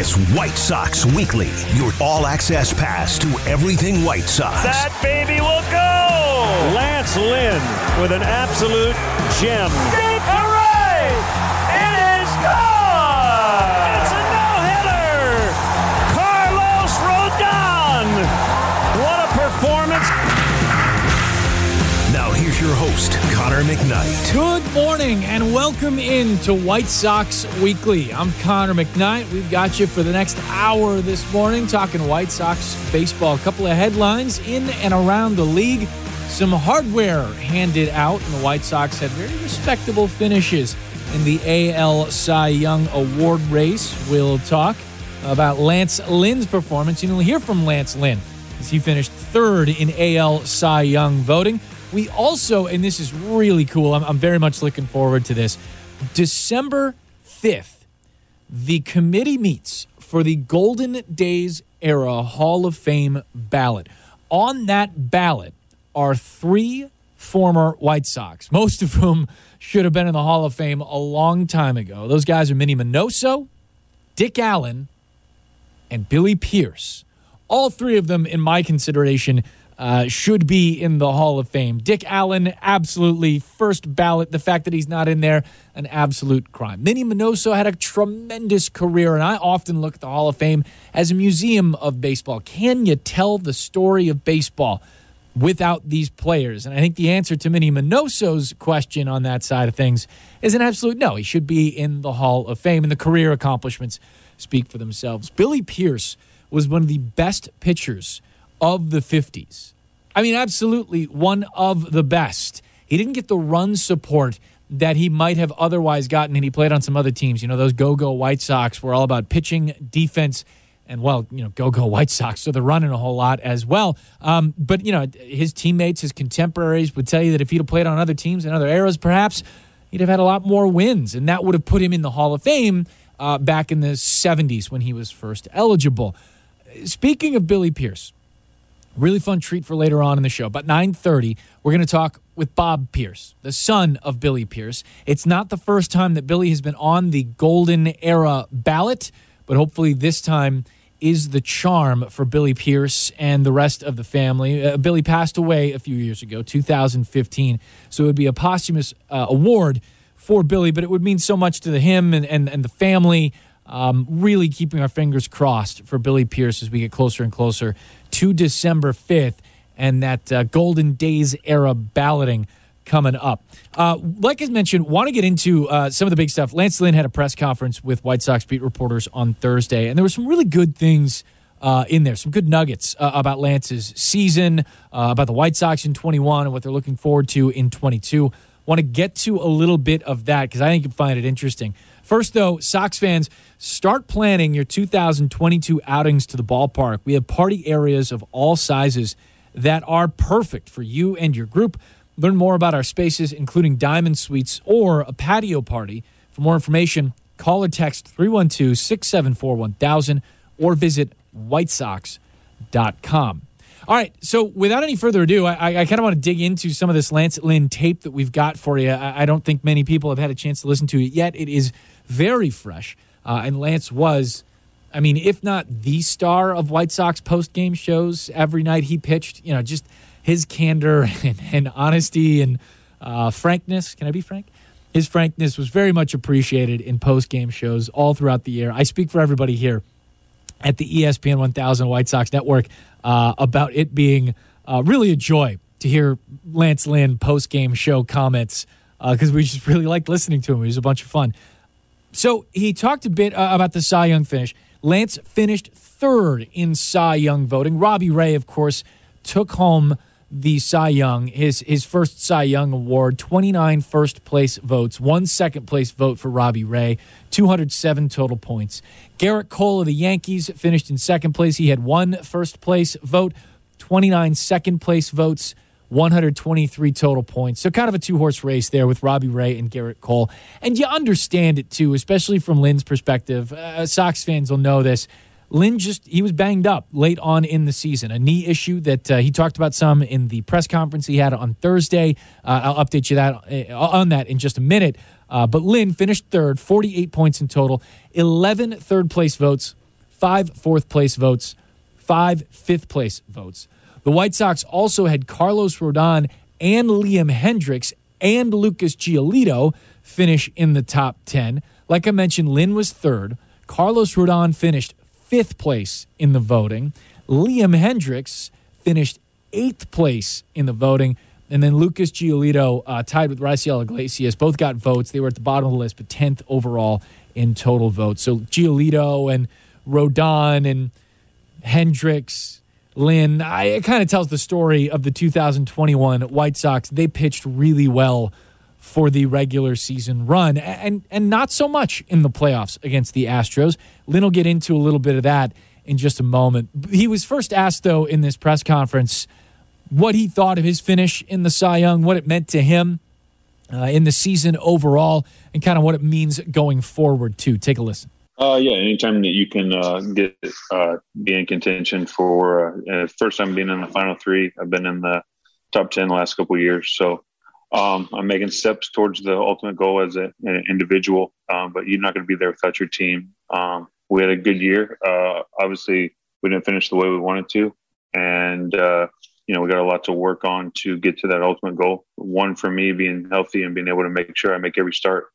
It's White Sox Weekly, your all access pass to everything White Sox. That baby will go! Lance Lynn with an absolute gem. Connor McKnight. Good morning and welcome into White Sox Weekly. I'm Connor McKnight. We've got you for the next hour this morning talking White Sox baseball. A couple of headlines in and around the league. Some hardware handed out, and the White Sox had very respectable finishes in the AL Cy Young Award race. We'll talk about Lance Lynn's performance. and You'll hear from Lance Lynn as he finished third in AL Cy Young voting. We also, and this is really cool, I'm, I'm very much looking forward to this. December 5th, the committee meets for the Golden Days Era Hall of Fame ballot. On that ballot are three former White Sox, most of whom should have been in the Hall of Fame a long time ago. Those guys are Minnie Minoso, Dick Allen, and Billy Pierce. All three of them, in my consideration, uh, should be in the Hall of Fame. Dick Allen, absolutely first ballot. The fact that he's not in there, an absolute crime. Minnie Minoso had a tremendous career, and I often look at the Hall of Fame as a museum of baseball. Can you tell the story of baseball without these players? And I think the answer to Minnie Minoso's question on that side of things is an absolute no. He should be in the Hall of Fame, and the career accomplishments speak for themselves. Billy Pierce was one of the best pitchers of the 50s. I mean, absolutely one of the best. He didn't get the run support that he might have otherwise gotten, and he played on some other teams. You know, those go go White Sox were all about pitching, defense, and well, you know, go go White Sox, so they're running a whole lot as well. Um, but you know, his teammates, his contemporaries would tell you that if he'd have played on other teams in other eras, perhaps he'd have had a lot more wins, and that would have put him in the Hall of Fame uh, back in the '70s when he was first eligible. Speaking of Billy Pierce, really fun treat for later on in the show. About 9:30, we're going to talk with Bob Pierce, the son of Billy Pierce. It's not the first time that Billy has been on the golden era ballot, but hopefully this time is the charm for Billy Pierce and the rest of the family. Uh, Billy passed away a few years ago, 2015, so it would be a posthumous uh, award for Billy, but it would mean so much to him and, and, and the family. Um, really keeping our fingers crossed for Billy Pierce as we get closer and closer to December 5th and that uh, Golden Days era balloting coming up. Uh, like I mentioned, want to get into uh, some of the big stuff. Lance Lynn had a press conference with White Sox beat reporters on Thursday, and there were some really good things uh, in there, some good nuggets uh, about Lance's season, uh, about the White Sox in 21 and what they're looking forward to in 22. Want to get to a little bit of that because I think you'll find it interesting. First, though, Sox fans, start planning your 2022 outings to the ballpark. We have party areas of all sizes that are perfect for you and your group. Learn more about our spaces, including diamond suites or a patio party. For more information, call or text 312 674 1000 or visit whitesox.com. All right, so without any further ado, I, I kind of want to dig into some of this Lance Lynn tape that we've got for you. I, I, don't think many people have had a chance to listen to it yet. It is very fresh, uh, and Lance was, I mean, if not the star of White Sox post game shows every night he pitched, you know, just his candor and, and honesty and uh, frankness. Can I be frank? His frankness was very much appreciated in post game shows all throughout the year. I speak for everybody here at the ESPN 1000 White Sox Network uh, about it being uh, really a joy to hear Lance Lynn post game show comments because uh, we just really liked listening to him. He was a bunch of fun. So he talked a bit uh, about the Cy Young finish. Lance finished third in Cy Young voting. Robbie Ray, of course, took home the Cy Young, his his first Cy Young award, 29 first place votes, one second place vote for Robbie Ray, 207 total points. Gerrit Cole of the Yankees finished in second place. He had one first place vote, 29 second place votes, 123 total points. So kind of a two horse race there with Robbie Ray and Gerrit Cole. And you understand it too, especially from Lynn's perspective. Uh, Sox fans will know this. Lynn just he was banged up late on in the season, a knee issue that uh, he talked about some in the press conference he had on Thursday. Uh, I'll update you that uh, on that in just a minute. Uh, but Lynn finished third, 48 points in total, 11 third place votes, five fourth place votes, five fifth place votes. The White Sox also had Carlos Rodon and Liam Hendriks and Lucas Giolito finish in the top 10. Like I mentioned, Lynn was third. Carlos Rodon finished fifth place in the voting. Liam Hendriks finished eighth place in the voting. And then Lucas Giolito uh, tied with Raisel Iglesias. Both got votes. They were at the bottom of the list, but 10th overall in total votes. So Giolito and Rodon and Hendriks, Lynn, I, it kind of tells the story of the 2021 White Sox. They pitched really well for the regular season run and, and not so much in the playoffs against the Astros. Lynn will get into a little bit of that in just a moment. He was first asked, though, in this press conference what he thought of his finish in the Cy Young, what it meant to him uh, in the season overall, and kind of what it means going forward, too. Take a listen. Uh, yeah, anytime that you can uh, get uh, be in contention for uh, first time being in the final three, I've been in the top ten the last couple years, so um, I'm making steps towards the ultimate goal as a, an individual. Um, but you're not going to be there without your team. Um, we had a good year. Uh, obviously, we didn't finish the way we wanted to, and uh, you know we got a lot to work on to get to that ultimate goal. One for me being healthy and being able to make sure I make every start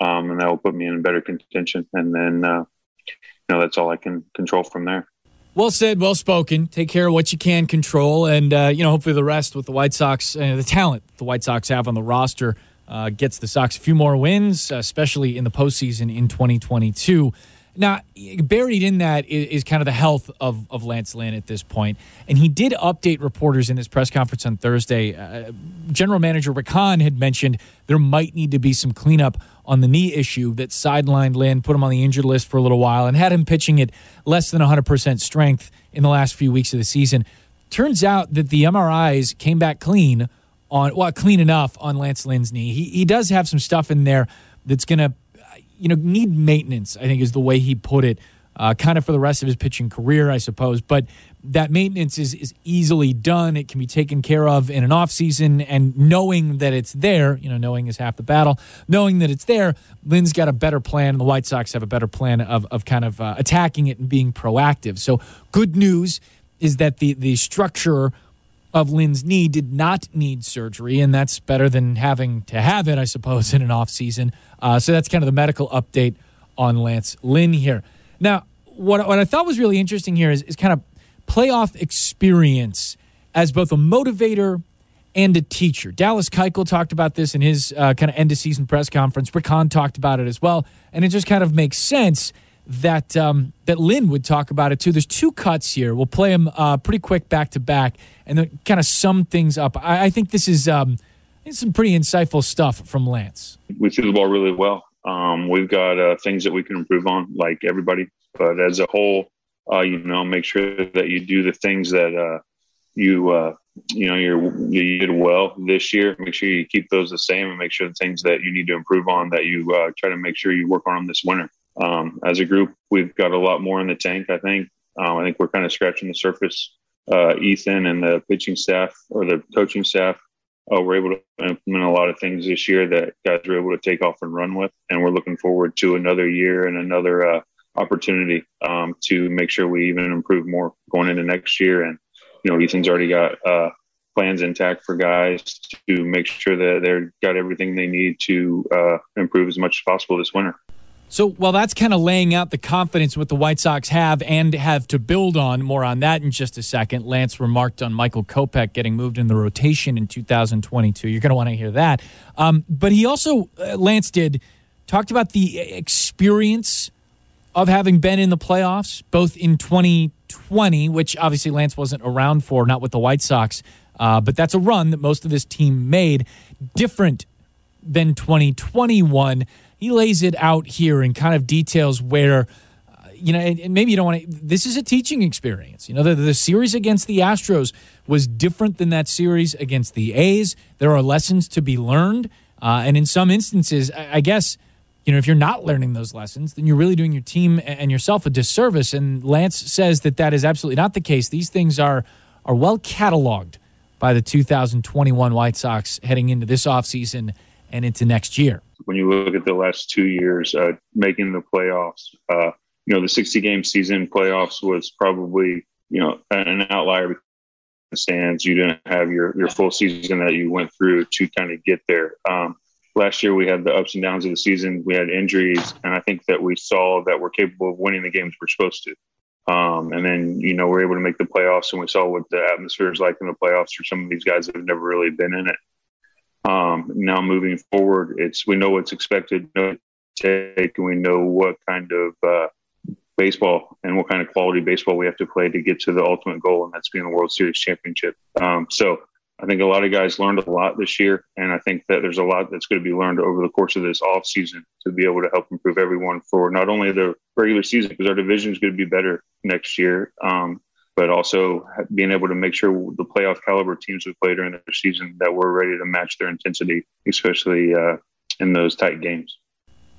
um, and that will put me in better contention. And then, uh, you know, that's all I can control from there. Well said, well spoken. Take care of what you can control, and uh, you know, hopefully, the rest with the White Sox, uh, the talent the White Sox have on the roster, uh, gets the Sox a few more wins, especially in the postseason in 2022. Now, buried in that is, is, kind of the health of, of Lance Lynn at this point. And he did update reporters in his press conference on Thursday. Uh, General Manager Rick Hahn had mentioned there might need to be some cleanup on the knee issue that sidelined Lynn, put him on the injured list for a little while, and had him pitching at less than 100% strength in the last few weeks of the season. Turns out that the MRIs came back clean on, well, clean enough on Lance Lynn's knee. He, he does have some stuff in there that's going to you know, need maintenance, I think is the way he put it, uh, kind of for the rest of his pitching career, I suppose. But that maintenance is, is easily done. It can be taken care of in an off season, and knowing that it's there, you know, knowing is half the battle. Knowing that it's there, Lynn's got a better plan, and the White Sox have a better plan of, of kind of uh, attacking it and being proactive. So, good news is that the the structure of Lynn's knee did not need surgery, and that's better than having to have it, I suppose, in an off season. Uh, so that's kind of the medical update on Lance Lynn here. Now, what, what I thought was really interesting here is, is kind of playoff experience as both a motivator and a teacher. Dallas Keuchel talked about this in his uh, kind of end of season press conference. Rick Hahn talked about it as well, and it just kind of makes sense that um, that Lynn would talk about it too. There's two cuts here. We'll play them uh, pretty quick back to back, and then kind of sum things up. I, I think this is um, some pretty insightful stuff from Lance. We threw the ball really well. Um, we've got uh, things that we can improve on, like everybody. But as a whole, uh, you know, make sure that you do the things that uh, you uh, you know you're, you did well this year. Make sure you keep those the same, and make sure the things that you need to improve on that you uh, try to make sure you work on them this winter. Um, as a group, we've got a lot more in the tank. I think. Um, I think we're kind of scratching the surface. Uh, Ethan and the pitching staff or the coaching staff uh, we're able to implement a lot of things this year that guys were able to take off and run with, and we're looking forward to another year and another uh, opportunity um, to make sure we even improve more going into next year. And you know, Ethan's already got uh, plans intact for guys to make sure that they've got everything they need to uh, improve as much as possible this winter. So, while that's kind of laying out the confidence what the White Sox have and have to build on, more on that in just a second. Lance remarked on Michael Kopech getting moved in the rotation in 2022. You're going to want to hear that. Um, but he also, uh, Lance did, talked about the experience of having been in the playoffs, both in 2020, which obviously Lance wasn't around for, not with the White Sox, uh, but that's a run that most of this team made, different than 2021 he lays it out here and kind of details where uh, you know, and, maybe you don't want to. This is a teaching experience. You know, the, the series against the Astros was different than that series against the A's. There are lessons to be learned, uh, and in some instances, I, I, guess, you know, if you're not learning those lessons, then you're really doing your team and yourself a disservice. And Lance says that that is absolutely not the case. These things are are well cataloged by the 2021 White Sox heading into this offseason and into next year when you look at the last two years, uh, making the playoffs, uh, you know, the 60 game season playoffs was probably, you know, an outlier the stands. You didn't have your, your full season that you went through to kind of get there. Um, last year we had the ups and downs of the season. We had injuries, and I think that we saw that we're capable of winning the games we're supposed to. Um, and then, you know, we're able to make the playoffs, and we saw what the atmosphere is like in the playoffs for some of these guys that have never really been in it. Um, now moving forward, it's we know what's expected, know take, and we know what kind of uh, baseball and what kind of quality baseball we have to play to get to the ultimate goal, and that's being the World Series championship. Um, so I think a lot of guys learned a lot this year, and I think that there's a lot that's going to be learned over the course of this off season to be able to help improve everyone for not only the regular season because our division is going to be better next year, um, but also being able to make sure the playoff caliber teams we play during the season that we're ready to match their intensity, especially uh, in those tight games.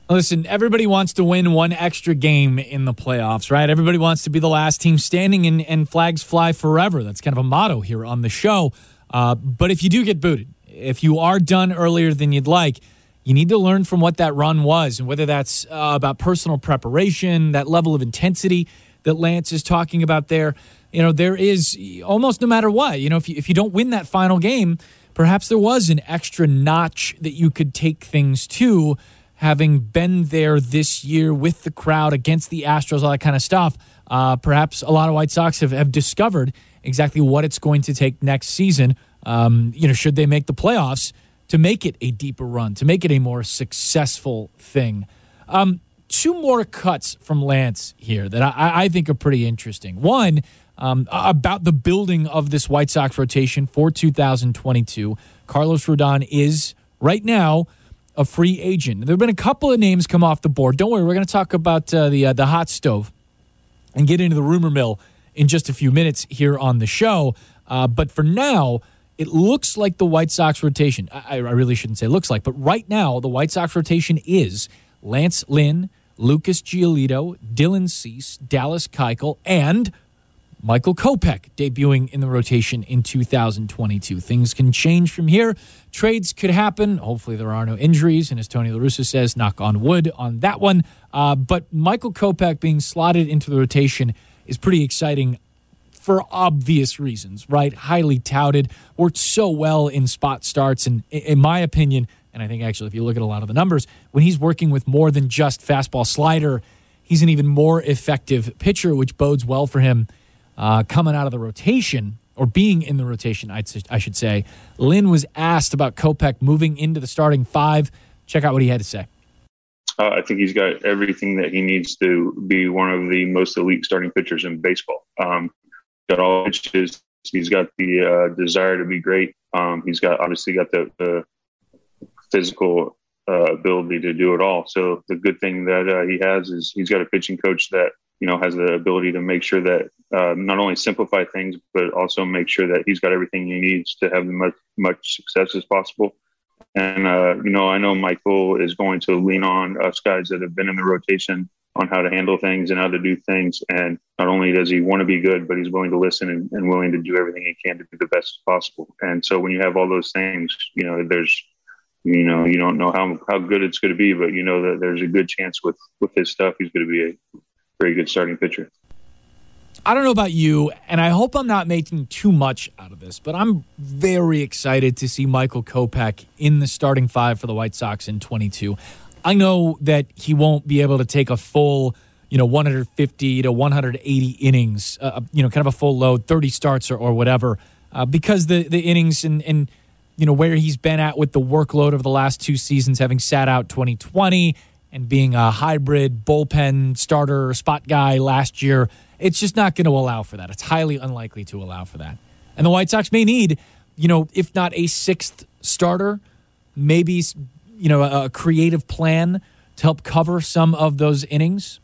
Listen, everybody wants to win one extra game in the playoffs, right? Everybody wants to be the last team standing and, and flags fly forever. That's kind of a motto here on the show. Uh, but if you do get booted, if you are done earlier than you'd like, you need to learn from what that run was and whether that's uh, about personal preparation, that level of intensity that Lance is talking about there. You know, there is almost no matter what, you know, if you, if you don't win that final game, perhaps there was an extra notch that you could take things to, having been there this year with the crowd against the Astros, all that kind of stuff. Uh, perhaps a lot of White Sox have, have discovered exactly what it's going to take next season. Um, you know, should they make the playoffs to make it a deeper run, to make it a more successful thing. Um, two more cuts from Lance here that I, I think are pretty interesting. One um, about the building of this White Sox rotation for 2022. Carlos Rodon is right now a free agent. There have been a couple of names come off the board. Don't worry, we're going to talk about uh, the uh, the hot stove and get into the rumor mill in just a few minutes here on the show. Uh, but for now, it looks like the White Sox rotation. I, I, really shouldn't say looks like, but right now, the White Sox rotation is Lance Lynn, Lucas Giolito, Dylan Cease, Dallas Keuchel, and Michael Kopech debuting in the rotation in 2022. Things can change from here. Trades could happen. Hopefully, there are no injuries. And as Tony La Russa says, knock on wood on that one. Uh, but Michael Kopech being slotted into the rotation is pretty exciting for obvious reasons, right? Highly touted, worked so well in spot starts. And in my opinion, and I think actually, if you look at a lot of the numbers, when he's working with more than just fastball slider, he's an even more effective pitcher, which bodes well for him uh, coming out of the rotation or being in the rotation, I'd, I should say. Lynn was asked about Kopech moving into the starting five. Check out what he had to say. Uh, I think he's got everything that he needs to be one of the most elite starting pitchers in baseball. Um, got all pitches. He's got the uh, desire to be great. Um, he's got obviously got the, the physical uh, ability to do it all. So the good thing that uh, he has is he's got a pitching coach that you know has the ability to make sure that uh, not only simplify things but also make sure that he's got everything he needs to have as much, much success as possible. And, uh, you know, I know Michael is going to lean on us guys that have been in the rotation on how to handle things and how to do things. And not only does he want to be good, but he's willing to listen and, and willing to do everything he can to do the best possible. And so when you have all those things, you know, there's, you know, you don't know how, how good it's going to be, but you know that there's a good chance with, with his stuff, he's going to be a very good starting pitcher. I don't know about you, and I hope I'm not making too much out of this, but I'm very excited to see Michael Kopech in the starting five for the White Sox in 22. I know that he won't be able to take a full, you know, 150 to 180 innings, uh, uh, you know, kind of a full load, 30 starts or, or whatever, uh, because the the innings and and you know where he's been at with the workload of the last two seasons, having sat out 2020 and being a hybrid bullpen starter spot guy last year it's just not going to allow for that. It's highly unlikely to allow for that. And the White Sox may need, you know, if not a sixth starter, maybe, you know, a creative plan to help cover some of those innings.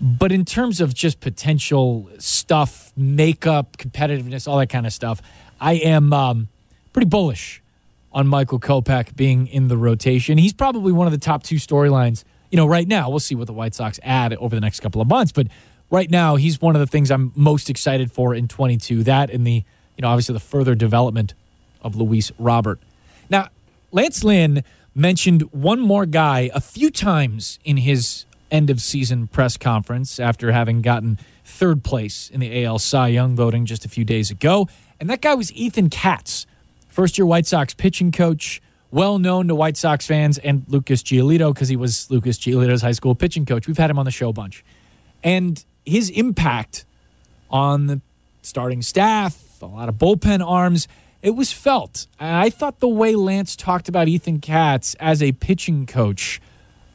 But in terms of just potential stuff, makeup, competitiveness, all that kind of stuff, I am um, pretty bullish on Michael Kopech being in the rotation. He's probably one of the top two storylines, you know, right now. We'll see what the White Sox add over the next couple of months, but right now he's one of the things I'm most excited for in 22. That and the you know obviously the further development of Luis Robert. Now Lance Lynn mentioned one more guy a few times in his end of season press conference after having gotten third place in the AL Cy Young voting just a few days ago. And that guy was Ethan Katz, first year White Sox pitching coach, well known to White Sox fans and Lucas Giolito because he was Lucas Giolito's high school pitching coach. We've had him on the show a bunch. And his impact on the starting staff, a lot of bullpen arms, it was felt. I thought the way Lance talked about Ethan Katz as a pitching coach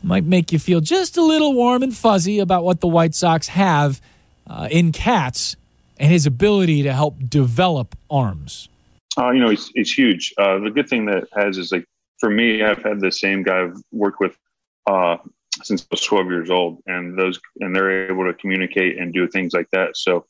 might make you feel just a little warm and fuzzy about what the White Sox have uh, in Katz and his ability to help develop arms. Uh, you know, it's, it's huge. Uh, the good thing that has is like for me, I've had the same guy I've worked with uh, since I was 12 years old, and those and they're able to communicate and do things like that. So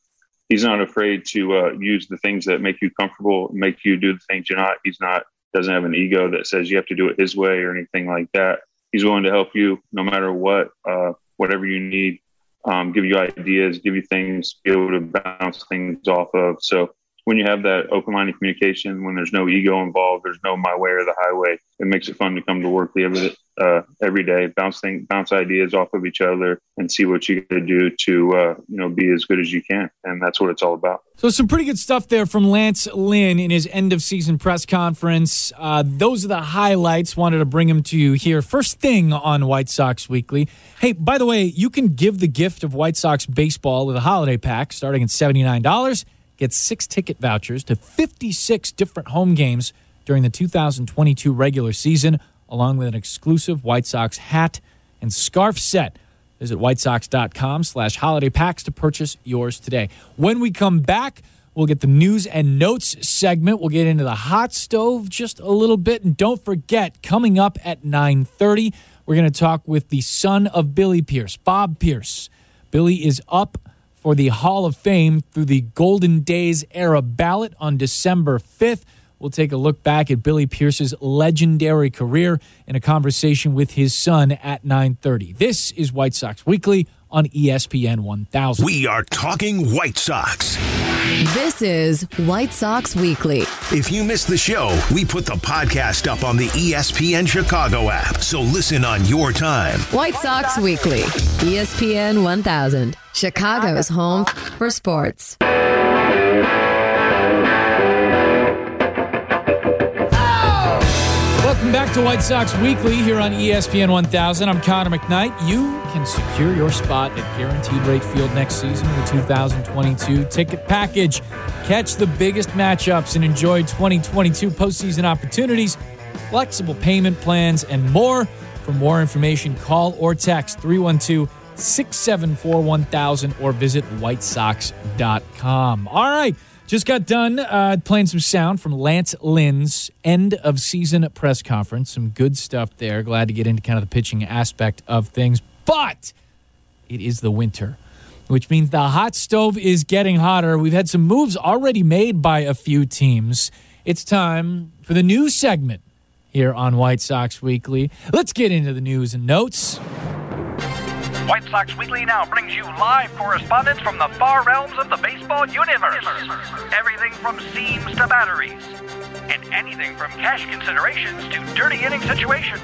he's not afraid to uh, use the things that make you comfortable, make you do the things you're not. He's not doesn't have an ego that says you have to do it his way or anything like that. He's willing to help you no matter what, uh, whatever you need, um, give you ideas, give you things, be able to bounce things off of. So when you have that open line of communication, when there's no ego involved, there's no my way or the highway. It makes it fun to come to work every uh, every day, bounce things, bounce ideas off of each other, and see what you can do to uh, you know be as good as you can. And that's what it's all about. So some pretty good stuff there from Lance Lynn in his end of season press conference. Uh, those are the highlights. Wanted to bring them to you here. First thing on White Sox Weekly. Hey, by the way, you can give the gift of White Sox baseball with a holiday pack starting at seventy nine dollars. Get six ticket vouchers to 56 different home games during the 2022 regular season, along with an exclusive White Sox hat and scarf set. Visit whitesox.com slash holiday packs to purchase yours today. When we come back, we'll get the news and notes segment. We'll get into the hot stove just a little bit. And don't forget, coming up at 9.30, we're going to talk with the son of Billy Pierce, Bob Pierce. Billy is up for the Hall of Fame through the Golden Days era ballot on December 5th. We'll take a look back at Billy Pierce's legendary career in a conversation with his son at 9:30. This is White Sox Weekly on ESPN 1000. We are talking White Sox. This is White Sox Weekly. If you missed the show, we put the podcast up on the ESPN Chicago app. So listen on your time. White Sox Weekly, ESPN 1000, Chicago's home for sports. Welcome back to White Sox Weekly here on ESPN 1000. I'm Connor McKnight. You can secure your spot at Guaranteed Rate Field next season with the 2022 ticket package. Catch the biggest matchups and enjoy 2022 postseason opportunities, flexible payment plans, and more. For more information, call or text 312 674 1000 or visit whitesox.com. All right. Just got done uh, playing some sound from Lance Lynn's end of season press conference. Some good stuff there. Glad to get into kind of the pitching aspect of things. But it is the winter, which means the hot stove is getting hotter. We've had some moves already made by a few teams. It's time for the news segment here on White Sox Weekly. Let's get into the news and notes. White Sox Weekly now brings you live correspondence from the far realms of the baseball universe. Everything from seams to batteries, and anything from cash considerations to dirty inning situations.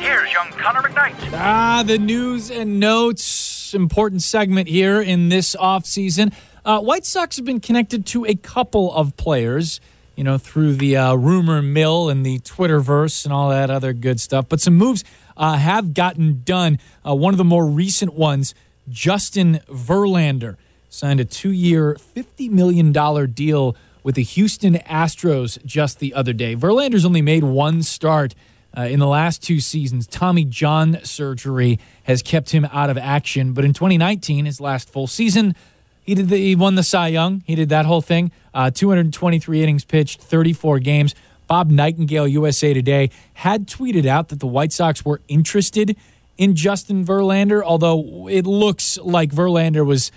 Here's young Connor McKnight. Ah, the news and notes, important segment here in this offseason. Uh, White Sox have been connected to a couple of players, you know, through the uh, rumor mill and the Twitterverse and all that other good stuff. But some moves uh, have gotten done. Uh, one of the more recent ones, Justin Verlander, signed a two year, $50 million deal with the Houston Astros just the other day. Verlander's only made one start. Uh, in the last two seasons, Tommy John surgery has kept him out of action. But in 2019, his last full season, he did the, he won the Cy Young. He did that whole thing. Uh, 223 innings pitched, 34 games. Bob Nightingale, USA Today, had tweeted out that the White Sox were interested in Justin Verlander, although it looks like Verlander was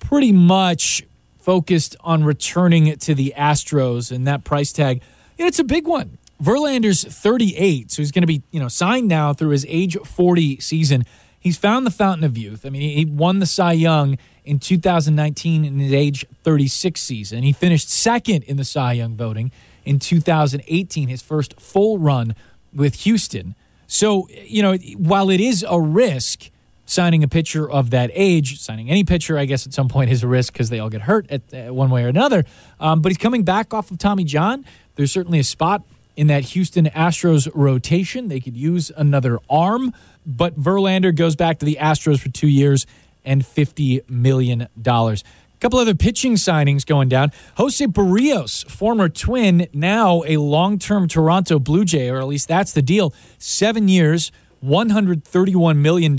pretty much focused on returning to the Astros and that price tag. You know, it's a big one. Verlander's 38, so he's going to be, you know, signed now through his age 40 season. He's found the fountain of youth. I mean, he won the Cy Young in 2019 in his age 36 season. He finished second in the Cy Young voting in 2018, his first full run with Houston. So, you know, while it is a risk signing a pitcher of that age, signing any pitcher, I guess at some point is a risk because they all get hurt at, uh, one way or another. Um, but he's coming back off of Tommy John. There's certainly a spot in that Houston Astros rotation. They could use another arm, but Verlander goes back to the Astros for two years and $50 million. A couple other pitching signings going down. Jose Berrios, former twin, now a long term Toronto Blue Jay, or at least that's the deal. Seven years, $131 million.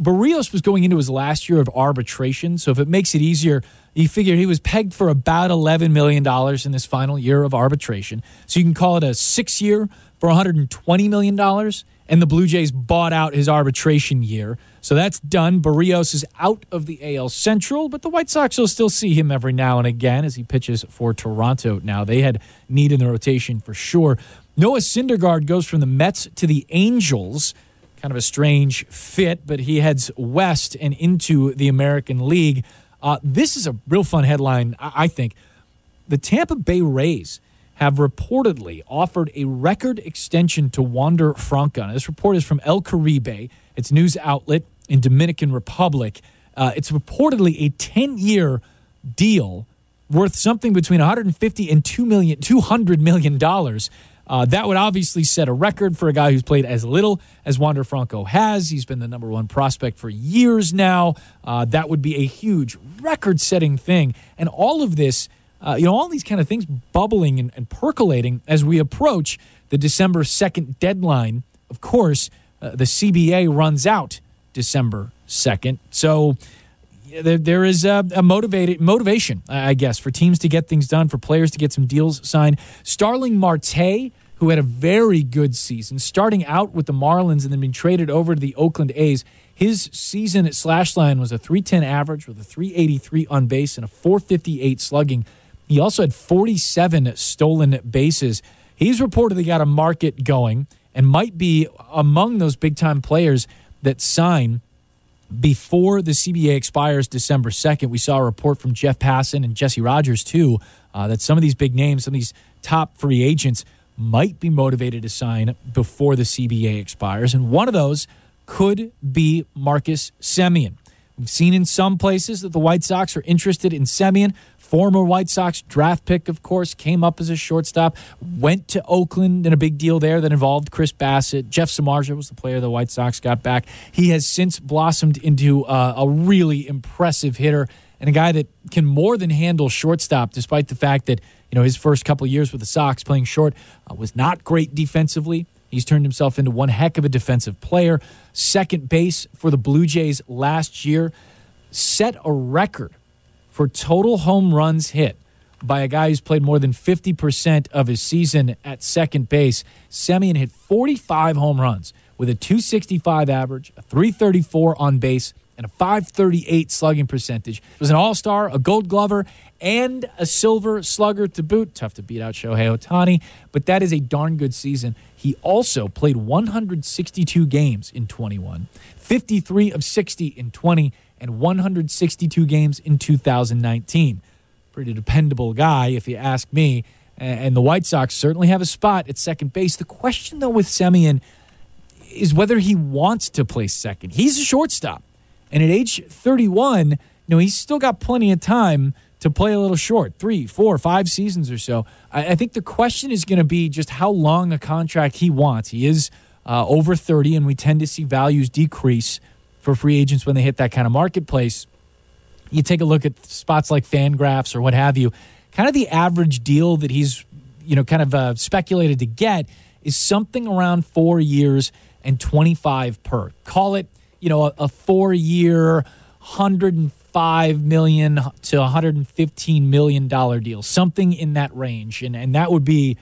Berrios was going into his last year of arbitration, so if it makes it easier, he figured he was pegged for about $11 million in this final year of arbitration. So you can call it a six year for $120 million. And the Blue Jays bought out his arbitration year. So that's done. Berrios is out of the AL Central, but the White Sox will still see him every now and again as he pitches for Toronto now. They had need in the rotation for sure. Noah Syndergaard goes from the Mets to the Angels. Kind of a strange fit, but he heads west and into the American League. Uh, this is a real fun headline, I think. The Tampa Bay Rays have reportedly offered a record extension to Wander Franco. Now, this report is from El Caribe, it's news outlet in Dominican Republic. Uh, it's reportedly a 10 year deal worth something between 150 and 2 million, 200 million dollars. Uh, that would obviously set a record for a guy who's played as little as Wander Franco has. He's been the number one prospect for years now. Uh, that would be a huge record setting thing. And all of this, uh, you know, all these kind of things bubbling and, and, percolating as we approach the December 2nd deadline. Of course, uh, the CBA runs out December 2nd. So, there, there is a, a, motivated motivation, I guess, for teams to get things done, for players to get some deals signed. Starling Marte who had a very good season, starting out with the Marlins and then being traded over to the Oakland A's. His season at slash line was a 310 average with a 383 on base and a 458 slugging. He also had 47 stolen bases. He's reportedly got a market going and might be among those big time players that sign before the CBA expires December 2nd. We saw a report from Jeff Passan and Jesse Rogers, too, uh, that some of these big names, some of these top free agents might be motivated to sign before the CBA expires. And one of those could be Marcus Semien. We've seen in some places that the White Sox are interested in Semien. Former White Sox draft pick, of course, came up as a shortstop, went to Oakland in a big deal there that involved Chris Bassitt. Jeff Samardzija was the player the White Sox got back. He has since blossomed into a, a really impressive hitter and a guy that can more than handle shortstop, despite the fact that you know his first couple years with the Sox playing short uh, was not great defensively. He's turned himself into one heck of a defensive player. Second base for the Blue Jays last year set a record for total home runs hit by a guy who's played more than 50% of his season at second base. Semien hit 45 home runs with a 265 average, a 334 on base, and a 538 slugging percentage. He was an all star, a gold glover, and a silver slugger to boot. Tough to beat out Shohei Ohtani, but that is a darn good season. He also played 162 games in 21, 53 of 60 in 20, and 162 games in 2019. Pretty dependable guy, if you ask me. And the White Sox certainly have a spot at second base. The question, though, with Semien is whether he wants to play second. He's a shortstop. And at age 31, you know, he's still got plenty of time to play a little short three, four, five seasons or so. I, I think the question is going to be just how long a contract he wants. He is uh, over 30, and we tend to see values decrease for free agents when they hit that kind of marketplace. You take a look at spots like Fangraphs or what have you, kind of the average deal that he's, you know, kind of uh, speculated to get is something around four years and 25 per. Call it you know, a, a four year, 105 million to 115 million dollar deal, something in that range, and and that would be,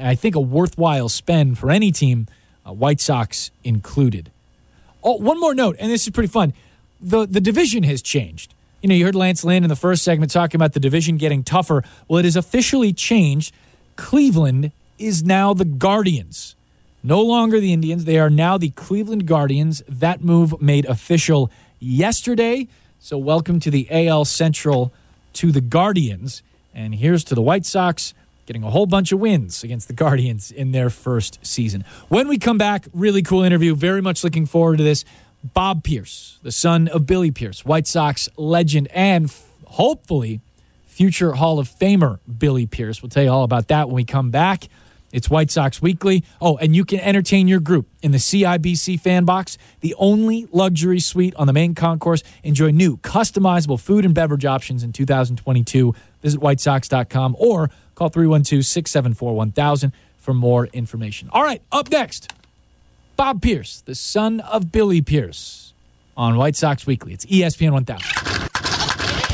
I think, a worthwhile spend for any team, uh, White Sox included. Oh, one more note, and this is pretty fun. the The division has changed. You know, you heard Lance Lynn in the first segment talking about the division getting tougher. Well, it has officially changed. Cleveland is now the Guardians. No longer the Indians. They are now the Cleveland Guardians. That move made official yesterday. So, welcome to the AL Central to the Guardians. And here's to the White Sox getting a whole bunch of wins against the Guardians in their first season. When we come back, really cool interview. Very much looking forward to this. Bob Pierce, the son of Billy Pierce, White Sox legend, and f- hopefully future Hall of Famer Billy Pierce. We'll tell you all about that when we come back. It's White Sox Weekly. Oh, and you can entertain your group in the CIBC fan box, the only luxury suite on the main concourse. Enjoy new customizable food and beverage options in 2022. Visit whitesox.com or call 312 674 1000 for more information. All right, up next, Bob Pierce, the son of Billy Pierce, on White Sox Weekly. It's ESPN 1000.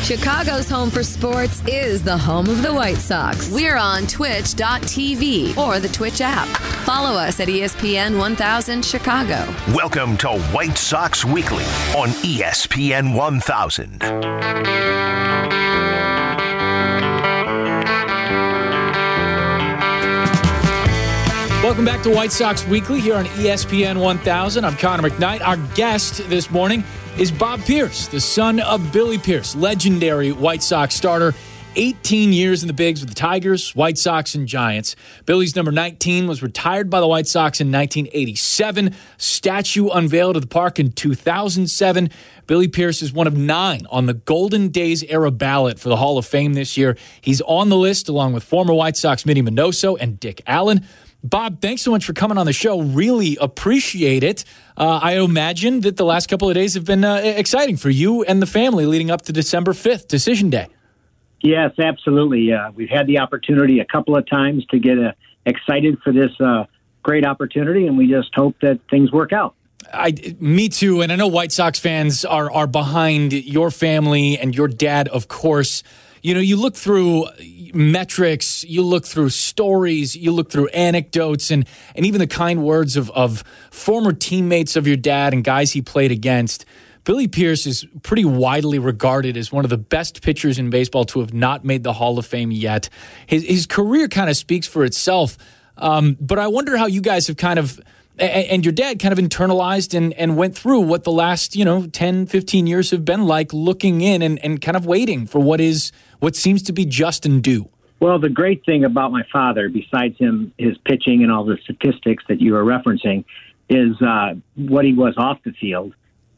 Chicago's home for sports is the home of the White Sox. We're on twitch.tv or the Twitch app. Follow us at ESPN 1000 Chicago. Welcome to White Sox Weekly on ESPN 1000. Welcome back to White Sox Weekly here on ESPN 1000. I'm Connor McKnight. Our guest this morning is Bob Pierce, the son of Billy Pierce, legendary White Sox starter. 18 years in the bigs with the Tigers, White Sox, and Giants. Billy's number 19 was retired by the White Sox in 1987. Statue unveiled at the park in 2007. Billy Pierce is one of nine on the Golden Days era ballot for the Hall of Fame this year. He's on the list along with former White Sox Minnie Minoso and Dick Allen. Bob, thanks so much for coming on the show. Really appreciate it. Uh, I imagine that the last couple of days have been uh, exciting for you and the family leading up to December 5th, Decision Day. Yes, absolutely. Uh, we've had the opportunity a couple of times to get uh, excited for this uh, great opportunity, and we just hope that things work out. I, me too, and I know White Sox fans are are behind your family and your dad, of course. You know, you look through uh, metrics, you look through stories, you look through anecdotes, and and even the kind words of of former teammates of your dad and guys he played against. Billy Pierce is pretty widely regarded as one of the best pitchers in baseball to have not made the Hall of Fame yet. His, his career kind of speaks for itself. Um, but I wonder how you guys have kind of, and your dad kind of internalized and, and went through what the last, you know, 10, 15 years have been like looking in and, and kind of waiting for what is, what seems to be just and due. Well, the great thing about my father, besides him, his pitching and all the statistics that you are referencing, is uh, what he was off the field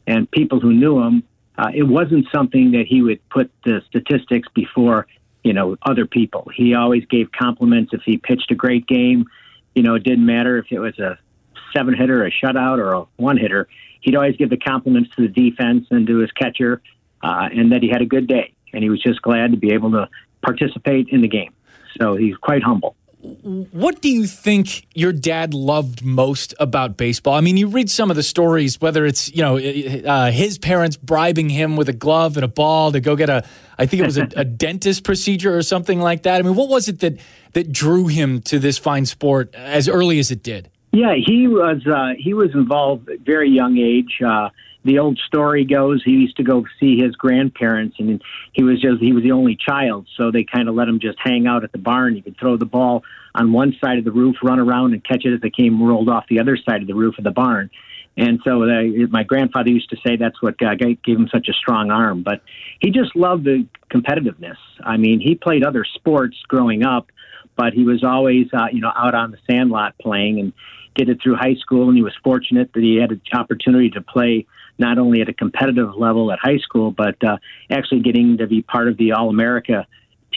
and people who knew him, uh, it wasn't something that he would put the statistics before, you know, other people. He always gave compliments if he pitched a great game. You know, it didn't matter if it was a seven hitter, a shutout, or a one hitter. He'd always give the compliments to the defense and to his catcher, uh, and that he had a good day. And he was just glad to be able to participate in the game. So he's quite humble. What do you think your dad loved most about baseball? I mean, you read some of the stories, whether it's you know uh, his parents bribing him with a glove and a ball to go get a, I think it was a, a dentist procedure or something like that. I mean, what was it that that drew him to this fine sport as early as it did? Yeah, he was uh, he was involved at very young age. Uh, the old story goes he used to go see his grandparents, and he was just he was the only child, so they kind of let him just hang out at the barn. He could throw the ball on one side of the roof, run around, and catch it as it came rolled off the other side of the roof of the barn. And so uh, my grandfather used to say that's what uh, gave him such a strong arm. But he just loved the competitiveness. I mean, he played other sports growing up, but he was always, uh, you know, out on the sandlot playing and did it through high school. And he was fortunate that he had an opportunity to play not only at a competitive level at high school, but uh, actually getting to be part of the All America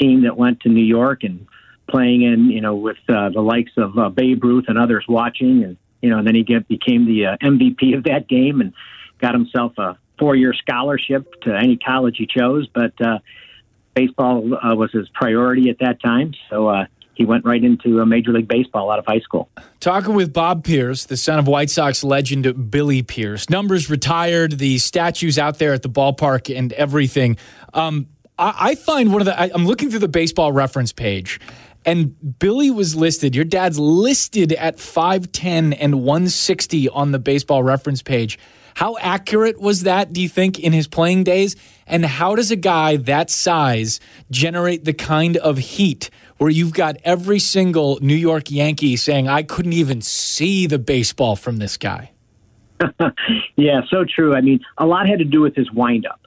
team that went to New York and playing in, you know, with uh, the likes of uh, Babe Ruth and others watching. And, you know, and then he get, became the uh, MVP of that game and got himself a four year scholarship to any college he chose. But uh, baseball uh, was his priority at that time. So, uh, he went right into uh, Major League Baseball out of high school. Talking with Bob Pierce, the son of White Sox legend Billy Pierce. Numbers retired, the statues out there at the ballpark and everything. Um, I, I, find one of the, I, I'm looking through the baseball reference page, and Billy was listed, your dad's listed at 5'10 and 160 on the baseball reference page. How accurate was that, do you think, in his playing days? And how does a guy that size generate the kind of heat where you've got every single New York Yankee saying, I couldn't even see the baseball from this guy? yeah, so true. I mean, a lot had to do with his windup.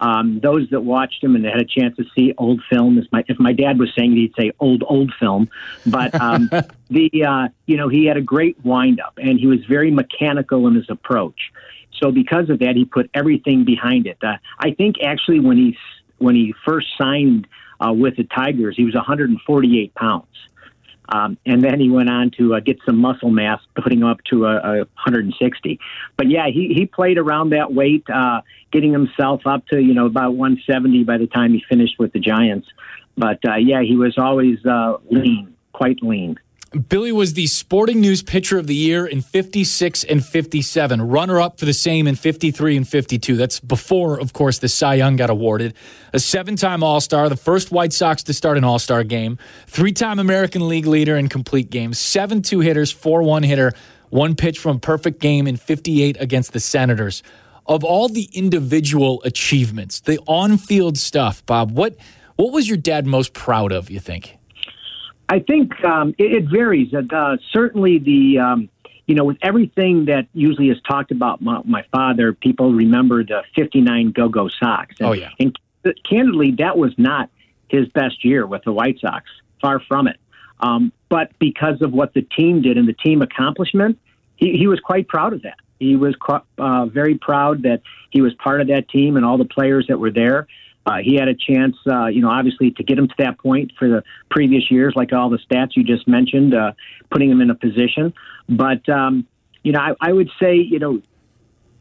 Um, those that watched him and had a chance to see old film, as my, if my dad was saying, he'd say old old film. But um, the uh, you know he had a great windup, and he was very mechanical in his approach. So because of that, he put everything behind it. Uh, I think actually when he when he first signed uh, with the Tigers, he was 148 pounds. Um, and then he went on to uh, get some muscle mass, putting him up to a, a 160. But yeah, he, he played around that weight, uh, getting himself up to you know about 170 by the time he finished with the Giants. But uh, yeah, he was always uh, lean, quite lean. Billy was the Sporting News Pitcher of the Year in 56 and 57, runner up for the same in 53 and 52. That's before, of course, the Cy Young got awarded. A seven time All Star, the first White Sox to start an All Star game, three time American League leader in complete games, seven two hitters, four one hitter, one pitch from a perfect game in 58 against the Senators. Of all the individual achievements, the on field stuff, Bob, what, what was your dad most proud of, you think? I think um, it, it, varies. Uh, certainly, the um, you know with everything that usually is talked about my, my father, people remember the '59 Go Go Sox. And, oh yeah. And candidly, that was not his best year with the White Sox. Far from it. Um, but because of what the team did and the team accomplishment, he, he was quite proud of that. He was uh, very proud that he was part of that team and all the players that were there. Uh, he had a chance, uh, you know, obviously to get him to that point for the previous years, like all the stats you just mentioned, uh, putting him in a position. But, um, you know, I, I would say, you know,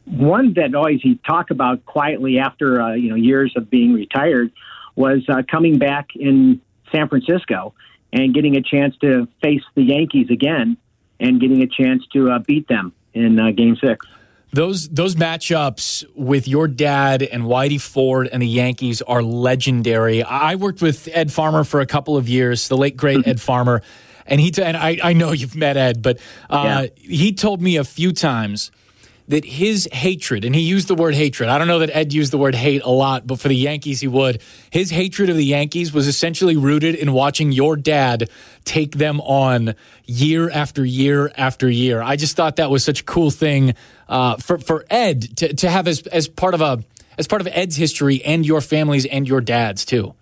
one that always he talked about quietly after, uh, you know, years of being retired was uh, coming back in San Francisco and getting a chance to face the Yankees again and getting a chance to uh, beat them in uh, game six. Those those matchups with your dad and Whitey Ford and the Yankees are legendary. I worked with Ed Farmer for a couple of years, the late great Ed Farmer, and he t- and I, I know you've met Ed, but uh, yeah. he told me a few times that his hatred, and he used the word hatred. I don't know that Ed used the word hate a lot, but for the Yankees, he would. His hatred of the Yankees was essentially rooted in watching your dad take them on year after year after year. I just thought that was such a cool thing uh, for for Ed to, to have as as part of a as part of Ed's history and your family's and your dad's too.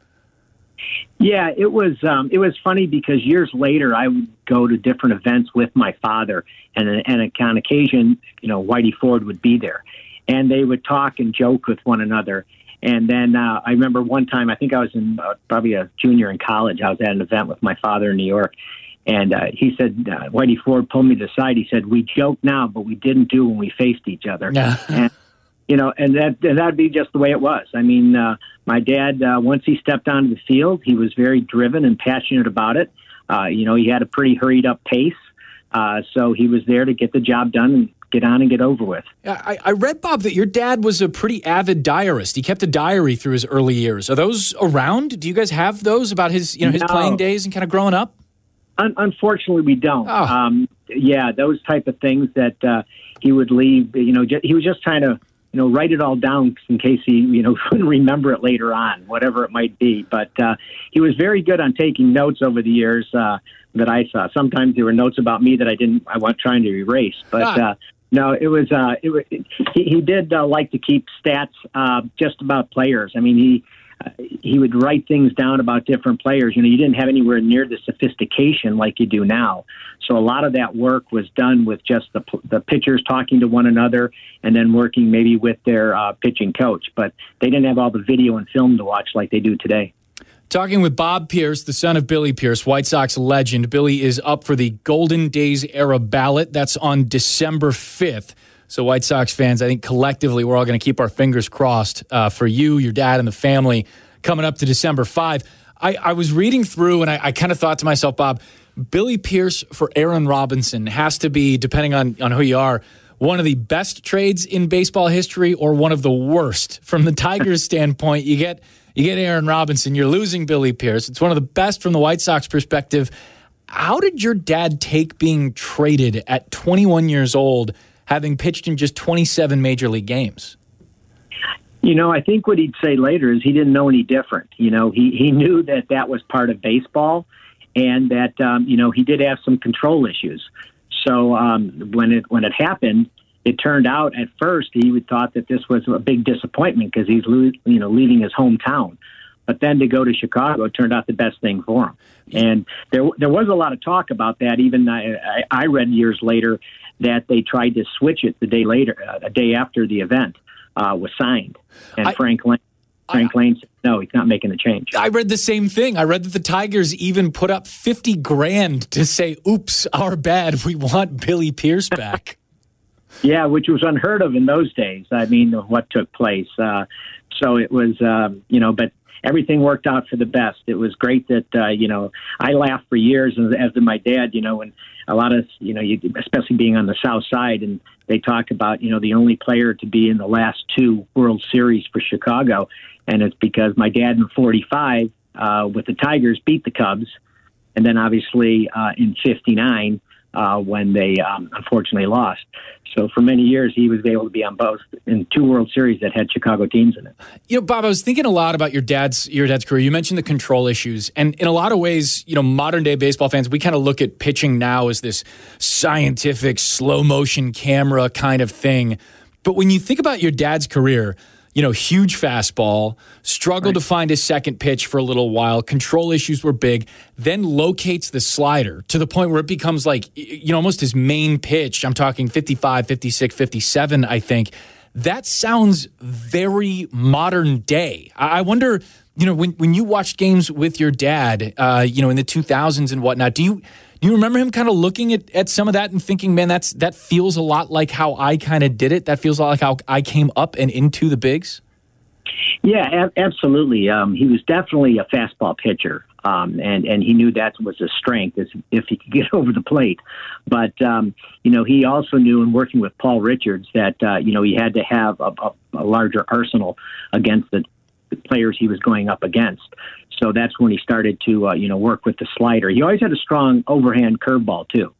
Yeah, it was um, it was funny because years later I would go to different events with my father, and and on occasion, you know, Whitey Ford would be there, and they would talk and joke with one another. And then uh, I remember one time, I think I was in uh, probably a junior in college. I was at an event with my father in New York, and uh, he said, uh, Whitey Ford pulled me to the side. He said, "We joke now, but we didn't do when we faced each other." Yeah. and you know, and that and that'd be just the way it was. I mean, uh, my dad, uh, once he stepped onto the field, he was very driven and passionate about it. Uh, you know, he had a pretty hurried up pace, uh, so he was there to get the job done and get on and get over with. I, I read Bob that your dad was a pretty avid diarist. He kept a diary through his early years. Are those around? Do you guys have those about his you know his no. playing days and kind of growing up? Un- unfortunately, we don't. Oh. Um, yeah, those type of things that uh, he would leave. You know, he was just trying to you know, write it all down in case he, you know, couldn't remember it later on, whatever it might be. But uh, he was very good on taking notes over the years uh, that I saw. Sometimes there were notes about me that I didn't, I wasn't trying to erase. But ah. uh, no, it was, uh, it was he, he did uh, like to keep stats uh, just about players. I mean, he, he would write things down about different players. You know, you didn't have anywhere near the sophistication like you do now. So a lot of that work was done with just the the pitchers talking to one another and then working maybe with their uh, pitching coach. But they didn't have all the video and film to watch like they do today. Talking with Bob Pierce, the son of Billy Pierce, White Sox legend. Billy is up for the Golden Days era ballot. That's on December 5th. So, White Sox fans, I think collectively we're all going to keep our fingers crossed uh, for you, your dad, and the family coming up to December 5. I, I was reading through and I, I kind of thought to myself, Bob, Billy Pierce for Aaron Robinson has to be, depending on, on who you are, one of the best trades in baseball history or one of the worst. From the Tigers' standpoint, you get you get Aaron Robinson, you're losing Billy Pierce. It's one of the best from the White Sox perspective. How did your dad take being traded at 21 years old having pitched in just 27 major league games? You know, I think what he'd say later is he didn't know any different. You know, he, he knew that that was part of baseball and that, um, you know, he did have some control issues. So um, when it when it happened, it turned out at first he would thought that this was a big disappointment because he's you know leaving his hometown. But then to go to Chicago turned out the best thing for him. And there there was a lot of talk about that. Even I, I read years later that they tried to switch it the day later, uh, a day after the event uh, was signed, and I- Frank Lane. Frank Lane said, no, he's not making the change. I read the same thing. I read that the Tigers even put up 50 grand to say, oops, our bad. We want Billy Pierce back. Yeah, which was unheard of in those days. I mean, what took place. Uh, so it was, um, you know, but everything worked out for the best. It was great that, uh, you know, I laughed for years, and as did my dad, you know, when a lot of, you know, you, especially being on the South Side, and they talk about, you know, the only player to be in the last two World Series for Chicago. And it's because my dad in 45 uh, with the Tigers beat the Cubs. And then obviously uh, in 59, uh, when they um, unfortunately lost. So for many years, he was able to be on both in two World Series that had Chicago teams in it. You know, Bob, I was thinking a lot about your dad's your dad's career. You mentioned the control issues, and in a lot of ways, you know, modern day baseball fans, we kind of look at pitching now as this scientific, slow motion camera kind of thing. But when you think about your dad's career, you know, huge fastball, struggled to find his second pitch for a little while, control issues were big, then locates the slider to the point where it becomes like, you know, almost his main pitch. I'm talking 55, 56, 57, I think. That sounds very modern day. I I wonder, you know, when, when you watched games with your dad, uh, you know, in the 2000s and whatnot, do you do you remember him kind of looking at, at some of that and thinking, man, that's that feels a lot like how I kind of did it. That feels a lot like how I came up and into the bigs. Yeah, absolutely. Um, he was definitely a fastball pitcher, um, and and he knew that was his strength is if he could get over the plate. But um, you know, he also knew in working with Paul Richards that uh, you know he had to have a, a, a larger arsenal against the, the players he was going up against. So that's when he started to uh, you know work with the slider. He always had a strong overhand curveball too.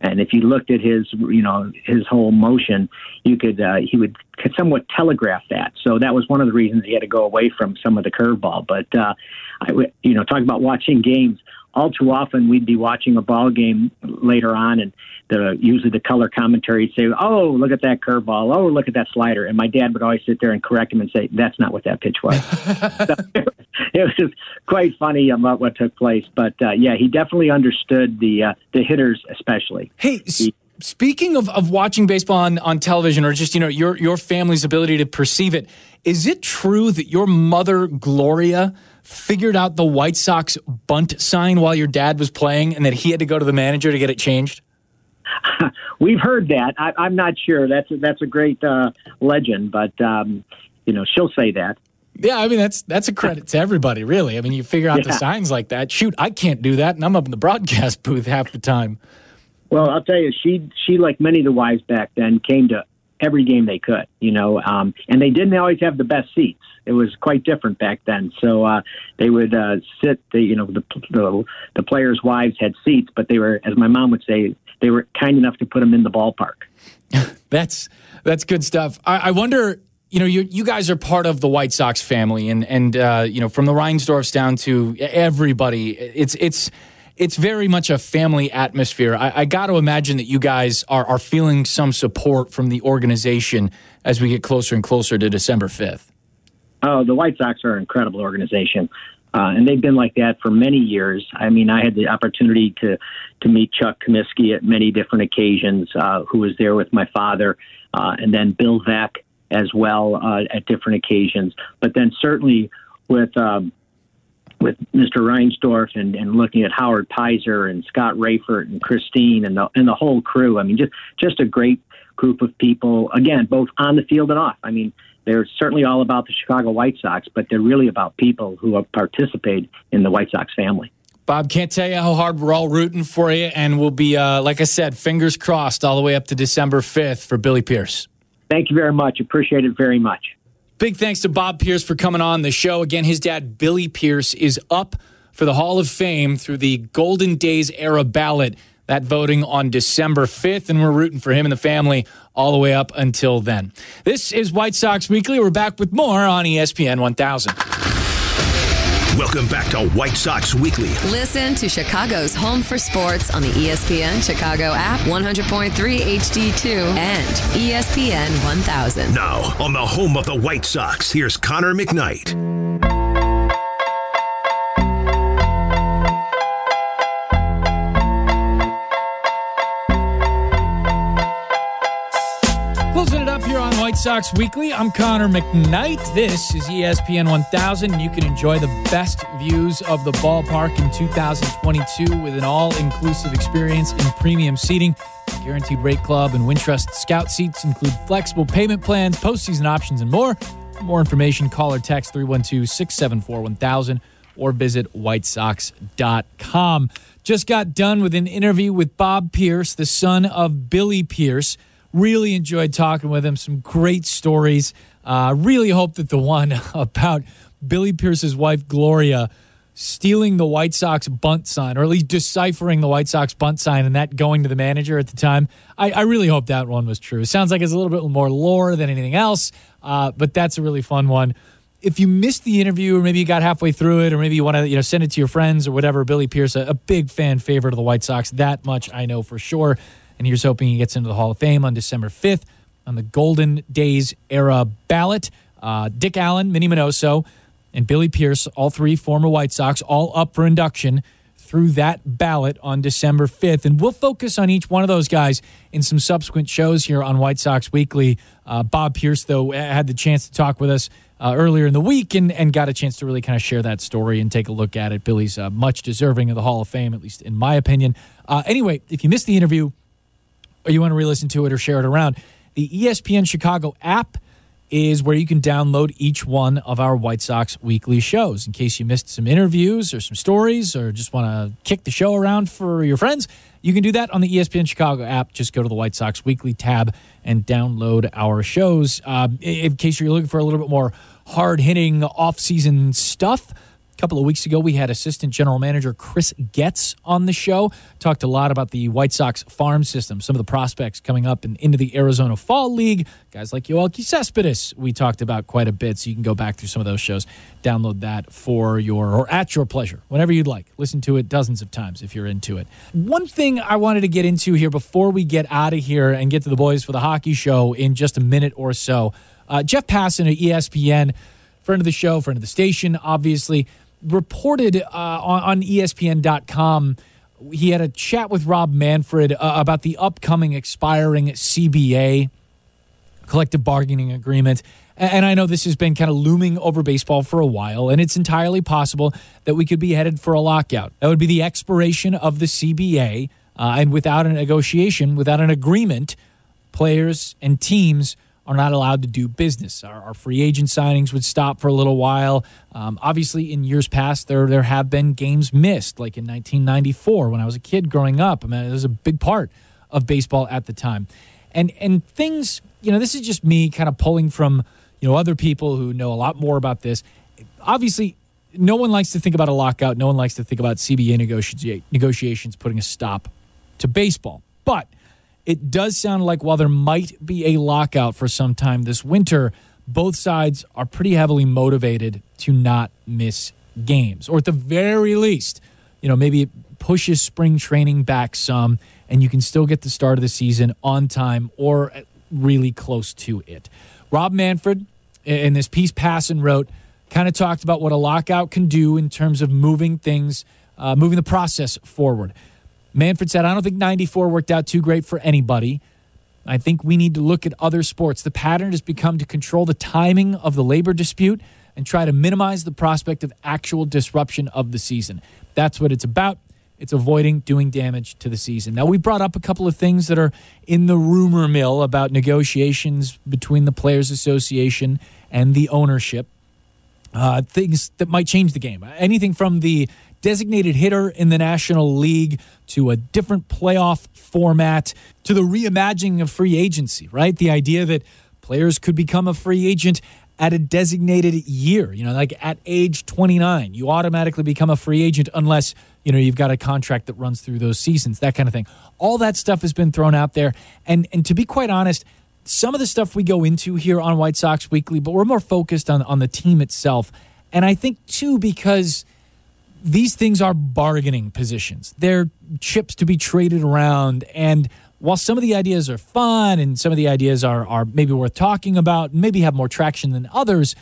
And if you looked at his, you know, his whole motion, you could uh, he would somewhat telegraph that. So that was one of the reasons he had to go away from some of the curveball. But uh, I, you know, talking about watching games, all too often we'd be watching a ball game later on, and the usually the color commentary would say, "Oh, look at that curveball! Oh, look at that slider!" And my dad would always sit there and correct him and say, "That's not what that pitch was." So it was just quite funny about what took place. But uh, yeah, he definitely understood the uh, the hitters, especially. Hey, s- speaking of, of watching baseball on, on television or just, you know, your, your family's ability to perceive it, is it true that your mother, Gloria, figured out the White Sox bunt sign while your dad was playing and that he had to go to the manager to get it changed? We've heard that. I, I'm not sure. That's a, that's a great uh, legend, but um, you know she'll say that. Yeah, I mean that's that's a credit to everybody, really. I mean, you figure out the signs like that. Shoot, I can't do that, and I'm up in the broadcast booth half the time. Well, I'll tell you, she she like many of the wives back then came to every game they could, you know, um, and they didn't always have the best seats. It was quite different back then. So uh, they would uh, sit, the, you know, the, the the players' wives had seats, but they were, as my mom would say, they were kind enough to put them in the ballpark. That's that's good stuff. I, I wonder, you know, you you guys are part of the White Sox family, and and uh, you know, from the Reinsdorfs down to everybody, it's it's it's very much a family atmosphere. I, I got to imagine that you guys are are feeling some support from the organization as we get closer and closer to December fifth. Oh, the White Sox are an incredible organization. Uh, and they've been like that for many years. I mean, I had the opportunity to to meet Chuck Comiskey at many different occasions, uh, who was there with my father, uh, and then Bill Veeck as well uh, at different occasions. But then certainly with um, with Mr. Reinsdorf and, and looking at Howard Pizer and Scott Reifert and Christine and the and the whole crew. I mean, just just a great group of people. Again, both on the field and off. I mean, they're certainly all about the Chicago White Sox, but they're really about people who have participated in the White Sox family. Bob, can't tell you how hard we're all rooting for you, and we'll be, uh, like I said, fingers crossed all the way up to December fifth for Billy Pierce. Thank you very much. Appreciate it very much. Big thanks to Bob Pierce for coming on the show. Again, his dad, Billy Pierce, is up for the Hall of Fame through the Golden Days era ballot. That voting on December 5th, and we're rooting for him and the family all the way up until then. This is White Sox Weekly. We're back with more on ESPN 1000. Welcome back to White Sox Weekly. Listen to Chicago's Home for Sports on the ESPN Chicago app, 100.3 HD2, and ESPN 1000. Now, on the home of the White Sox, here's Connor McKnight. Sox Weekly, I'm Connor McKnight. This is ESPN 1000, and you can enjoy the best views of the ballpark in 2022 with an all inclusive experience in premium seating. Guaranteed Rate Club and Wintrust Scout seats include flexible payment plans, postseason options, and more. For more information, call or text 312 674 1000 or visit whitesox.com. Just got done with an interview with Bob Pierce, the son of Billy Pierce. Really enjoyed talking with him. Some great stories. Uh, really hope that the one about Billy Pierce's wife, Gloria, stealing the White Sox bunt sign, or at least deciphering the White Sox bunt sign and that going to the manager at the time. I, I really hope that one was true. It sounds like it's a little bit more lore than anything else, uh, but that's a really fun one. If you missed the interview, or maybe you got halfway through it, or maybe you want to you know send it to your friends or whatever, Billy Pierce, a, a big fan favorite of the White Sox. That much I know for sure. And here's hoping he gets into the Hall of Fame on December 5th on the Golden Days era ballot. Uh, Dick Allen, Minnie Minoso, and Billy Pierce, all three former White Sox, all up for induction through that ballot on December 5th. And we'll focus on each one of those guys in some subsequent shows here on White Sox Weekly. Uh, Bob Pierce, though, had the chance to talk with us uh, earlier in the week and, and got a chance to really kind of share that story and take a look at it. Billy's uh, much deserving of the Hall of Fame, at least in my opinion. Uh, anyway, if you missed the interview, or you want to re-listen to it or share it around, the ESPN Chicago app is where you can download each one of our White Sox weekly shows. In case you missed some interviews or some stories or just want to kick the show around for your friends, you can do that on the ESPN Chicago app. Just go to the White Sox weekly tab and download our shows. Um, in case you're looking for a little bit more hard hitting off season stuff, couple of weeks ago, we had assistant general manager Chris Getz on the show. Talked a lot about the White Sox farm system, some of the prospects coming up and into the Arizona Fall League. Guys like Yoelqui Cespedes, we talked about quite a bit. So you can go back through some of those shows, download that for your or at your pleasure, whenever you'd like. Listen to it dozens of times if you're into it. One thing I wanted to get into here before we get out of here and get to the boys for the hockey show in just a minute or so. Uh, Jeff Passan at ESPN, friend of the show, friend of the station, obviously reported uh, on, on ESPN.com. He had a chat with Rob Manfred uh, about the upcoming expiring CBA, collective bargaining agreement. And, and I know this has been kind of looming over baseball for a while, and it's entirely possible that we could be headed for a lockout. That would be the expiration of the CBA, uh, and without a negotiation, without an agreement, players and teams are not allowed to do business. Our, our, free agent signings would stop for a little while. Um, obviously, in years past, there there have been games missed, like in 1994 when I was a kid growing up. I mean, it was a big part of baseball at the time, and and things. You know, this is just me kind of pulling from you know other people who know a lot more about this. Obviously, no one likes to think about a lockout. No one likes to think about CBA negotiations negotiations putting a stop to baseball, but it does sound like while there might be a lockout for some time this winter, both sides are pretty heavily motivated to not miss games, or at the very least, you know, maybe it pushes spring training back some, and you can still get the start of the season on time or really close to it. Rob Manfred, in this piece Passan wrote, kind of talked about what a lockout can do in terms of moving things, uh, moving the process forward. Manfred said, I don't think 94 worked out too great for anybody. I think we need to look at other sports. The pattern has become to control the timing of the labor dispute and try to minimize the prospect of actual disruption of the season. That's what it's about. It's avoiding doing damage to the season. Now, we brought up a couple of things that are in the rumor mill about negotiations between the Players Association and the ownership. Uh, things that might change the game. Anything from the designated hitter in the National League to a different playoff format to the reimagining of free agency, right? The idea that players could become a free agent at a designated year, you know, like at age 29, you automatically become a free agent unless, you know, you've got a contract that runs through those seasons, that kind of thing. All that stuff has been thrown out there. And and to be quite honest, some of the stuff we go into here on White Sox Weekly, but we're more focused on on the team itself And I think, too, because these things are bargaining positions, they're chips to be traded around. And while some of the ideas are fun and some of the ideas are, are maybe worth talking about, maybe have more traction than others,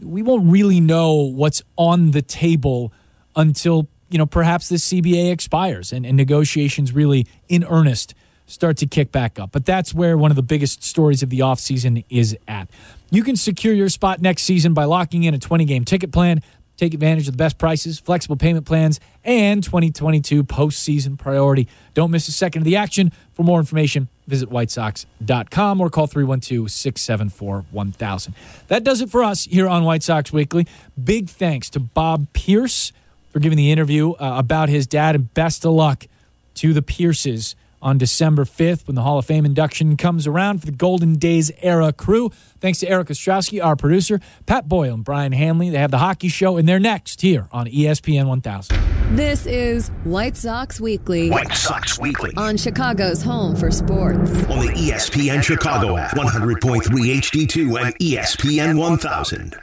we won't really know what's on the table until you know perhaps this CBA expires and, and negotiations really in earnest start to kick back up. But that's where one of the biggest stories of the offseason is at. You can secure your spot next season by locking in a 20 game ticket plan. Take advantage of the best prices, flexible payment plans, and 2022 postseason priority. Don't miss a second of the action. For more information, visit whitesox.com or call 312 674 1000. That does it for us here on White Sox Weekly. Big thanks to Bob Pierce for giving the interview uh, about his dad, and best of luck to the Pierces on December 5th when the Hall of Fame induction comes around for the Golden Days era crew. Thanks to Eric Ostrowski, our producer, Pat Boyle and Brian Hanley. They have the hockey show, and they're next here on ESPN 1000. This is White Sox Weekly. White Sox Weekly. On Chicago's home for sports. On the ESPN Chicago app, 100.3 HD2 and ESPN 1000.